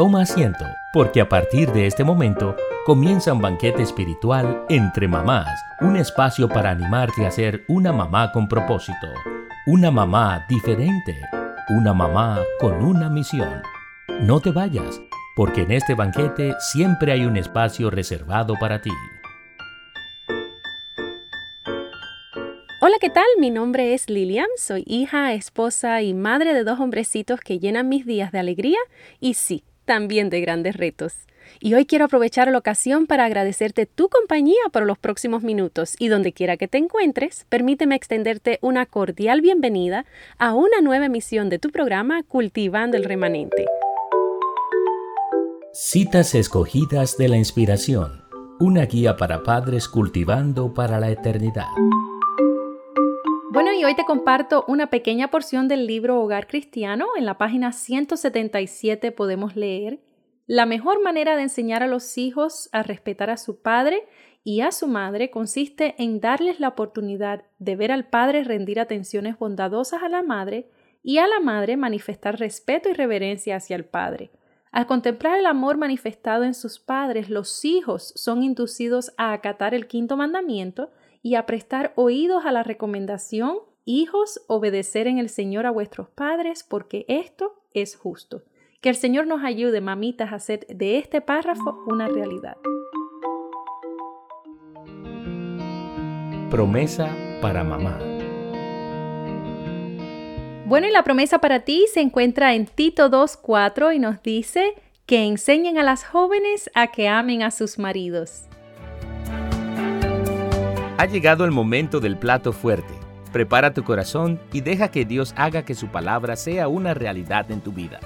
toma asiento, porque a partir de este momento comienza un banquete espiritual entre mamás, un espacio para animarte a ser una mamá con propósito, una mamá diferente, una mamá con una misión. No te vayas, porque en este banquete siempre hay un espacio reservado para ti. Hola, ¿qué tal? Mi nombre es Lilian, soy hija, esposa y madre de dos hombrecitos que llenan mis días de alegría y sí, también de grandes retos. Y hoy quiero aprovechar la ocasión para agradecerte tu compañía por los próximos minutos y donde quiera que te encuentres, permíteme extenderte una cordial bienvenida a una nueva emisión de tu programa Cultivando el Remanente. Citas escogidas de la inspiración, una guía para padres cultivando para la eternidad. Y hoy te comparto una pequeña porción del libro Hogar Cristiano. En la página 177 podemos leer, La mejor manera de enseñar a los hijos a respetar a su padre y a su madre consiste en darles la oportunidad de ver al padre rendir atenciones bondadosas a la madre y a la madre manifestar respeto y reverencia hacia el padre. Al contemplar el amor manifestado en sus padres, los hijos son inducidos a acatar el quinto mandamiento y a prestar oídos a la recomendación, hijos, obedecer en el Señor a vuestros padres, porque esto es justo. Que el Señor nos ayude, mamitas, a hacer de este párrafo una realidad. Promesa para mamá. Bueno, y la promesa para ti se encuentra en Tito 2.4 y nos dice que enseñen a las jóvenes a que amen a sus maridos. Ha llegado el momento del plato fuerte. Prepara tu corazón y deja que Dios haga que su palabra sea una realidad en tu vida.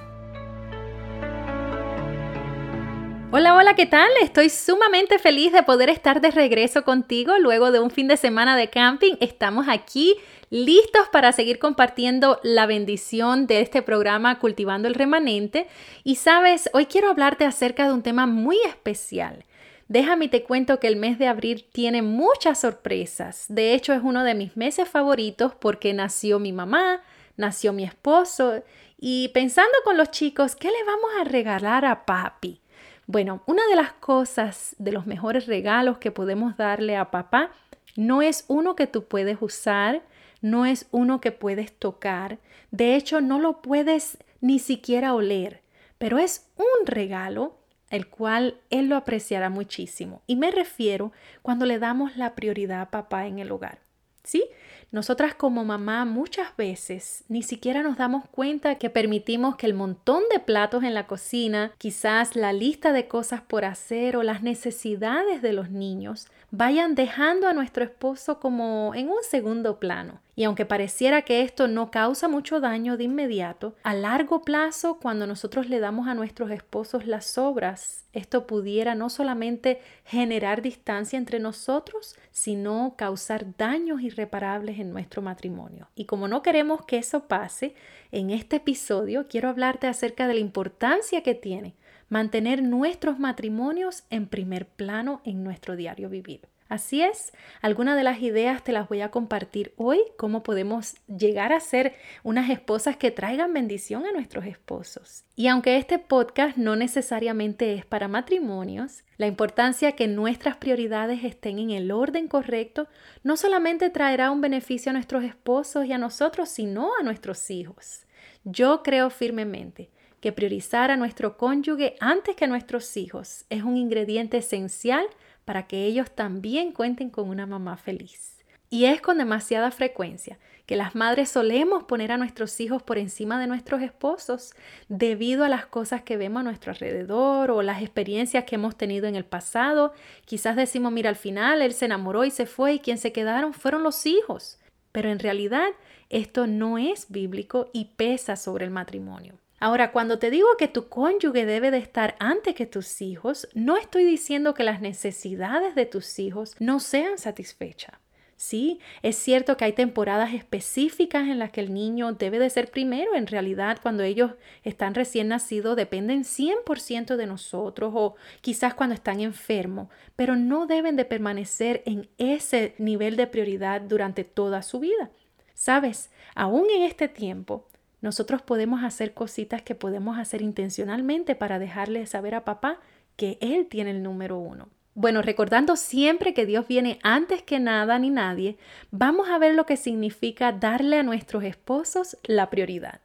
Hola, hola, ¿qué tal? Estoy sumamente feliz de poder estar de regreso contigo luego de un fin de semana de camping. Estamos aquí listos para seguir compartiendo la bendición de este programa Cultivando el Remanente. Y sabes, hoy quiero hablarte acerca de un tema muy especial. Déjame te cuento que el mes de abril tiene muchas sorpresas. De hecho, es uno de mis meses favoritos porque nació mi mamá, nació mi esposo y pensando con los chicos, ¿qué le vamos a regalar a papi? Bueno, una de las cosas, de los mejores regalos que podemos darle a papá, no es uno que tú puedes usar, no es uno que puedes tocar, de hecho no lo puedes ni siquiera oler, pero es un regalo el cual Él lo apreciará muchísimo. Y me refiero cuando le damos la prioridad a papá en el hogar. ¿Sí? Nosotras como mamá muchas veces ni siquiera nos damos cuenta que permitimos que el montón de platos en la cocina, quizás la lista de cosas por hacer o las necesidades de los niños vayan dejando a nuestro esposo como en un segundo plano. Y aunque pareciera que esto no causa mucho daño de inmediato, a largo plazo, cuando nosotros le damos a nuestros esposos las obras, esto pudiera no solamente generar distancia entre nosotros, sino causar daños irreparables nuestro matrimonio. Y como no queremos que eso pase, en este episodio quiero hablarte acerca de la importancia que tiene mantener nuestros matrimonios en primer plano en nuestro diario vivir. Así es, algunas de las ideas te las voy a compartir hoy, cómo podemos llegar a ser unas esposas que traigan bendición a nuestros esposos. Y aunque este podcast no necesariamente es para matrimonios, la importancia que nuestras prioridades estén en el orden correcto no solamente traerá un beneficio a nuestros esposos y a nosotros, sino a nuestros hijos. Yo creo firmemente que priorizar a nuestro cónyuge antes que a nuestros hijos es un ingrediente esencial para que ellos también cuenten con una mamá feliz. Y es con demasiada frecuencia que las madres solemos poner a nuestros hijos por encima de nuestros esposos debido a las cosas que vemos a nuestro alrededor o las experiencias que hemos tenido en el pasado. Quizás decimos, mira, al final él se enamoró y se fue y quien se quedaron fueron los hijos. Pero en realidad esto no es bíblico y pesa sobre el matrimonio. Ahora, cuando te digo que tu cónyuge debe de estar antes que tus hijos, no estoy diciendo que las necesidades de tus hijos no sean satisfechas. Sí, es cierto que hay temporadas específicas en las que el niño debe de ser primero. En realidad, cuando ellos están recién nacidos, dependen 100% de nosotros o quizás cuando están enfermos, pero no deben de permanecer en ese nivel de prioridad durante toda su vida. Sabes, aún en este tiempo, nosotros podemos hacer cositas que podemos hacer intencionalmente para dejarle saber a papá que Él tiene el número uno. Bueno, recordando siempre que Dios viene antes que nada ni nadie, vamos a ver lo que significa darle a nuestros esposos la prioridad.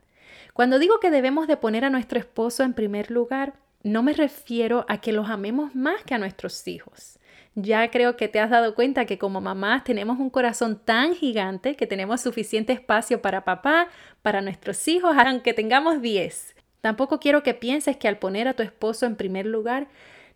Cuando digo que debemos de poner a nuestro esposo en primer lugar, no me refiero a que los amemos más que a nuestros hijos. Ya creo que te has dado cuenta que como mamás tenemos un corazón tan gigante que tenemos suficiente espacio para papá, para nuestros hijos, aunque tengamos 10. Tampoco quiero que pienses que al poner a tu esposo en primer lugar,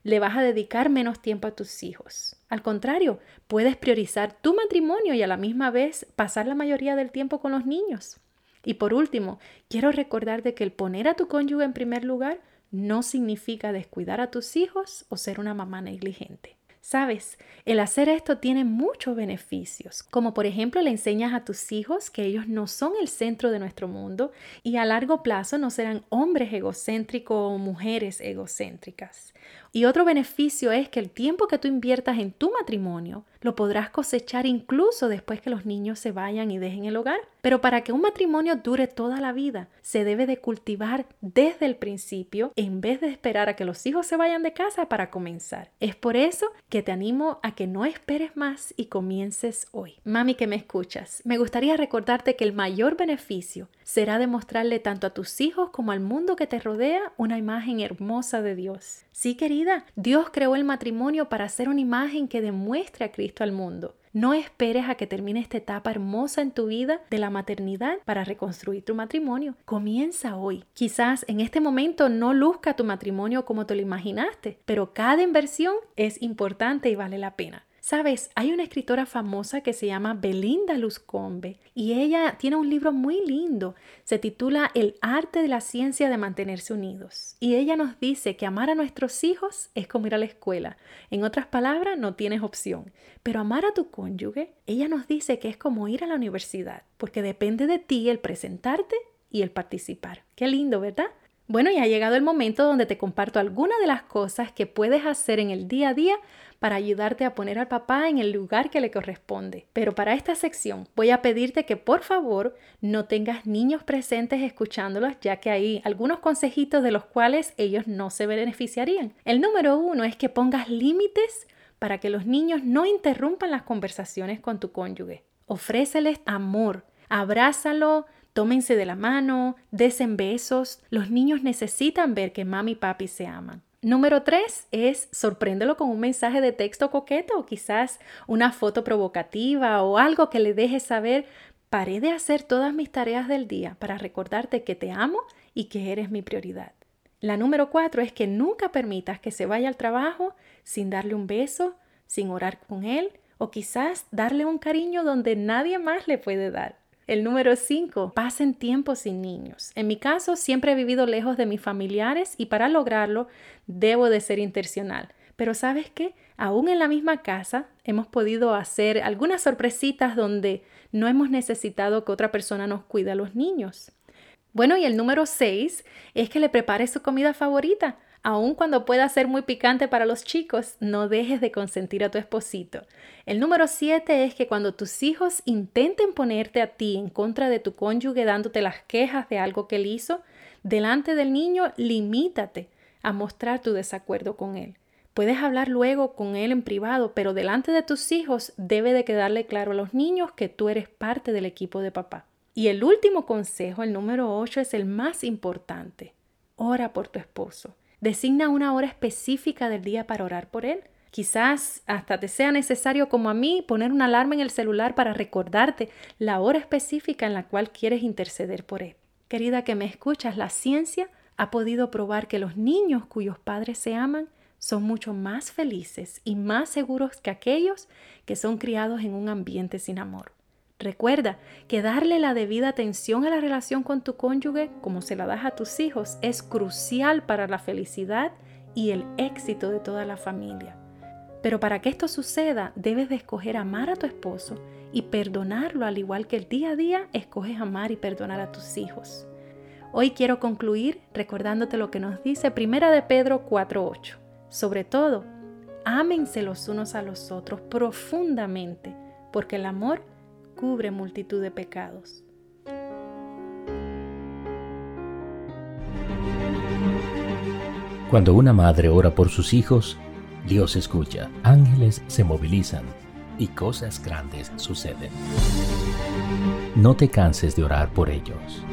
le vas a dedicar menos tiempo a tus hijos. Al contrario, puedes priorizar tu matrimonio y a la misma vez pasar la mayoría del tiempo con los niños. Y por último, quiero recordarte que el poner a tu cónyuge en primer lugar no significa descuidar a tus hijos o ser una mamá negligente. Sabes, el hacer esto tiene muchos beneficios, como por ejemplo le enseñas a tus hijos que ellos no son el centro de nuestro mundo y a largo plazo no serán hombres egocéntricos o mujeres egocéntricas. Y otro beneficio es que el tiempo que tú inviertas en tu matrimonio lo podrás cosechar incluso después que los niños se vayan y dejen el hogar. Pero para que un matrimonio dure toda la vida, se debe de cultivar desde el principio en vez de esperar a que los hijos se vayan de casa para comenzar. Es por eso que te animo a que no esperes más y comiences hoy. Mami que me escuchas, me gustaría recordarte que el mayor beneficio será demostrarle tanto a tus hijos como al mundo que te rodea una imagen hermosa de Dios. Sí, querida, Dios creó el matrimonio para hacer una imagen que demuestre a Cristo al mundo. No esperes a que termine esta etapa hermosa en tu vida de la maternidad para reconstruir tu matrimonio. Comienza hoy. Quizás en este momento no luzca tu matrimonio como te lo imaginaste, pero cada inversión es importante y vale la pena. Sabes, hay una escritora famosa que se llama Belinda Luzcombe y ella tiene un libro muy lindo. Se titula El arte de la ciencia de mantenerse unidos. Y ella nos dice que amar a nuestros hijos es como ir a la escuela. En otras palabras, no tienes opción. Pero amar a tu cónyuge, ella nos dice que es como ir a la universidad, porque depende de ti el presentarte y el participar. Qué lindo, ¿verdad? Bueno, y ha llegado el momento donde te comparto algunas de las cosas que puedes hacer en el día a día para ayudarte a poner al papá en el lugar que le corresponde. Pero para esta sección voy a pedirte que por favor no tengas niños presentes escuchándolos, ya que hay algunos consejitos de los cuales ellos no se beneficiarían. El número uno es que pongas límites para que los niños no interrumpan las conversaciones con tu cónyuge. Ofréceles amor, abrázalo, tómense de la mano, desen besos. Los niños necesitan ver que mami y papi se aman. Número tres es sorpréndelo con un mensaje de texto coqueto o quizás una foto provocativa o algo que le deje saber, paré de hacer todas mis tareas del día para recordarte que te amo y que eres mi prioridad. La número cuatro es que nunca permitas que se vaya al trabajo sin darle un beso, sin orar con él o quizás darle un cariño donde nadie más le puede dar. El número 5, pasen tiempo sin niños. En mi caso, siempre he vivido lejos de mis familiares y para lograrlo debo de ser intencional. Pero sabes qué? Aún en la misma casa hemos podido hacer algunas sorpresitas donde no hemos necesitado que otra persona nos cuide a los niños. Bueno, y el número 6 es que le prepares su comida favorita. Aun cuando pueda ser muy picante para los chicos, no dejes de consentir a tu esposito. El número 7 es que cuando tus hijos intenten ponerte a ti en contra de tu cónyuge dándote las quejas de algo que él hizo, delante del niño limítate a mostrar tu desacuerdo con él. Puedes hablar luego con él en privado, pero delante de tus hijos debe de quedarle claro a los niños que tú eres parte del equipo de papá. Y el último consejo, el número 8, es el más importante. Ora por tu esposo. Designa una hora específica del día para orar por él. Quizás hasta te sea necesario, como a mí, poner una alarma en el celular para recordarte la hora específica en la cual quieres interceder por él. Querida que me escuchas, la ciencia ha podido probar que los niños cuyos padres se aman son mucho más felices y más seguros que aquellos que son criados en un ambiente sin amor. Recuerda que darle la debida atención a la relación con tu cónyuge, como se la das a tus hijos, es crucial para la felicidad y el éxito de toda la familia. Pero para que esto suceda, debes de escoger amar a tu esposo y perdonarlo al igual que el día a día escoges amar y perdonar a tus hijos. Hoy quiero concluir recordándote lo que nos dice Primera de Pedro 4:8. Sobre todo, ámense los unos a los otros profundamente, porque el amor cubre multitud de pecados. Cuando una madre ora por sus hijos, Dios escucha, ángeles se movilizan y cosas grandes suceden. No te canses de orar por ellos.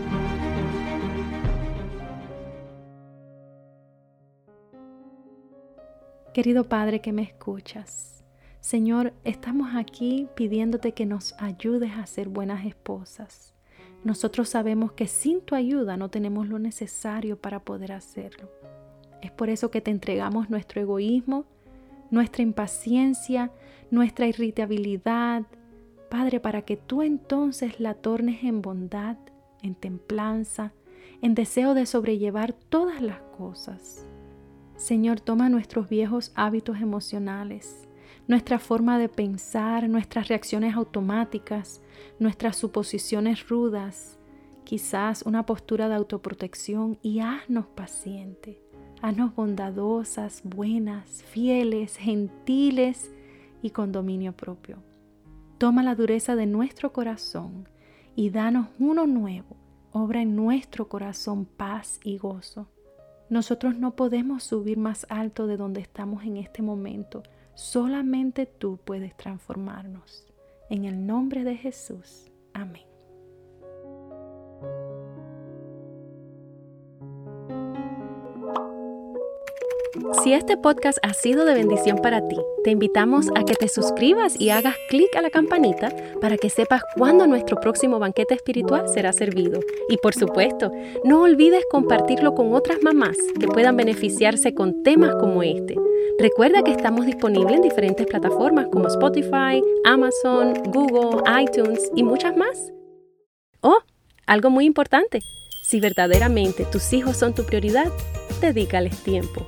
Querido Padre que me escuchas, Señor, estamos aquí pidiéndote que nos ayudes a ser buenas esposas. Nosotros sabemos que sin tu ayuda no tenemos lo necesario para poder hacerlo. Es por eso que te entregamos nuestro egoísmo, nuestra impaciencia, nuestra irritabilidad, Padre, para que tú entonces la tornes en bondad, en templanza, en deseo de sobrellevar todas las cosas. Señor, toma nuestros viejos hábitos emocionales, nuestra forma de pensar, nuestras reacciones automáticas, nuestras suposiciones rudas, quizás una postura de autoprotección y haznos pacientes Haznos bondadosas, buenas, fieles, gentiles y con dominio propio. Toma la dureza de nuestro corazón y danos uno nuevo. Obra en nuestro corazón paz y gozo. Nosotros no podemos subir más alto de donde estamos en este momento. Solamente tú puedes transformarnos. En el nombre de Jesús. Amén. Si este podcast ha sido de bendición para ti, te invitamos a que te suscribas y hagas clic a la campanita para que sepas cuándo nuestro próximo banquete espiritual será servido. Y por supuesto, no olvides compartirlo con otras mamás que puedan beneficiarse con temas como este. Recuerda que estamos disponibles en diferentes plataformas como Spotify, Amazon, Google, iTunes y muchas más. Oh, algo muy importante. Si verdaderamente tus hijos son tu prioridad, dedícales tiempo.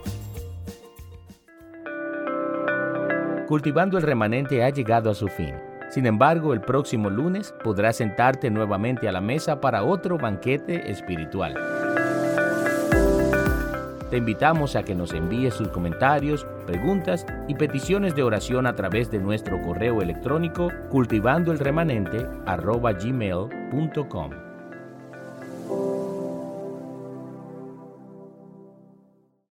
Cultivando el remanente ha llegado a su fin. Sin embargo, el próximo lunes podrás sentarte nuevamente a la mesa para otro banquete espiritual. Te invitamos a que nos envíes sus comentarios, preguntas y peticiones de oración a través de nuestro correo electrónico cultivandoelremanente@gmail.com.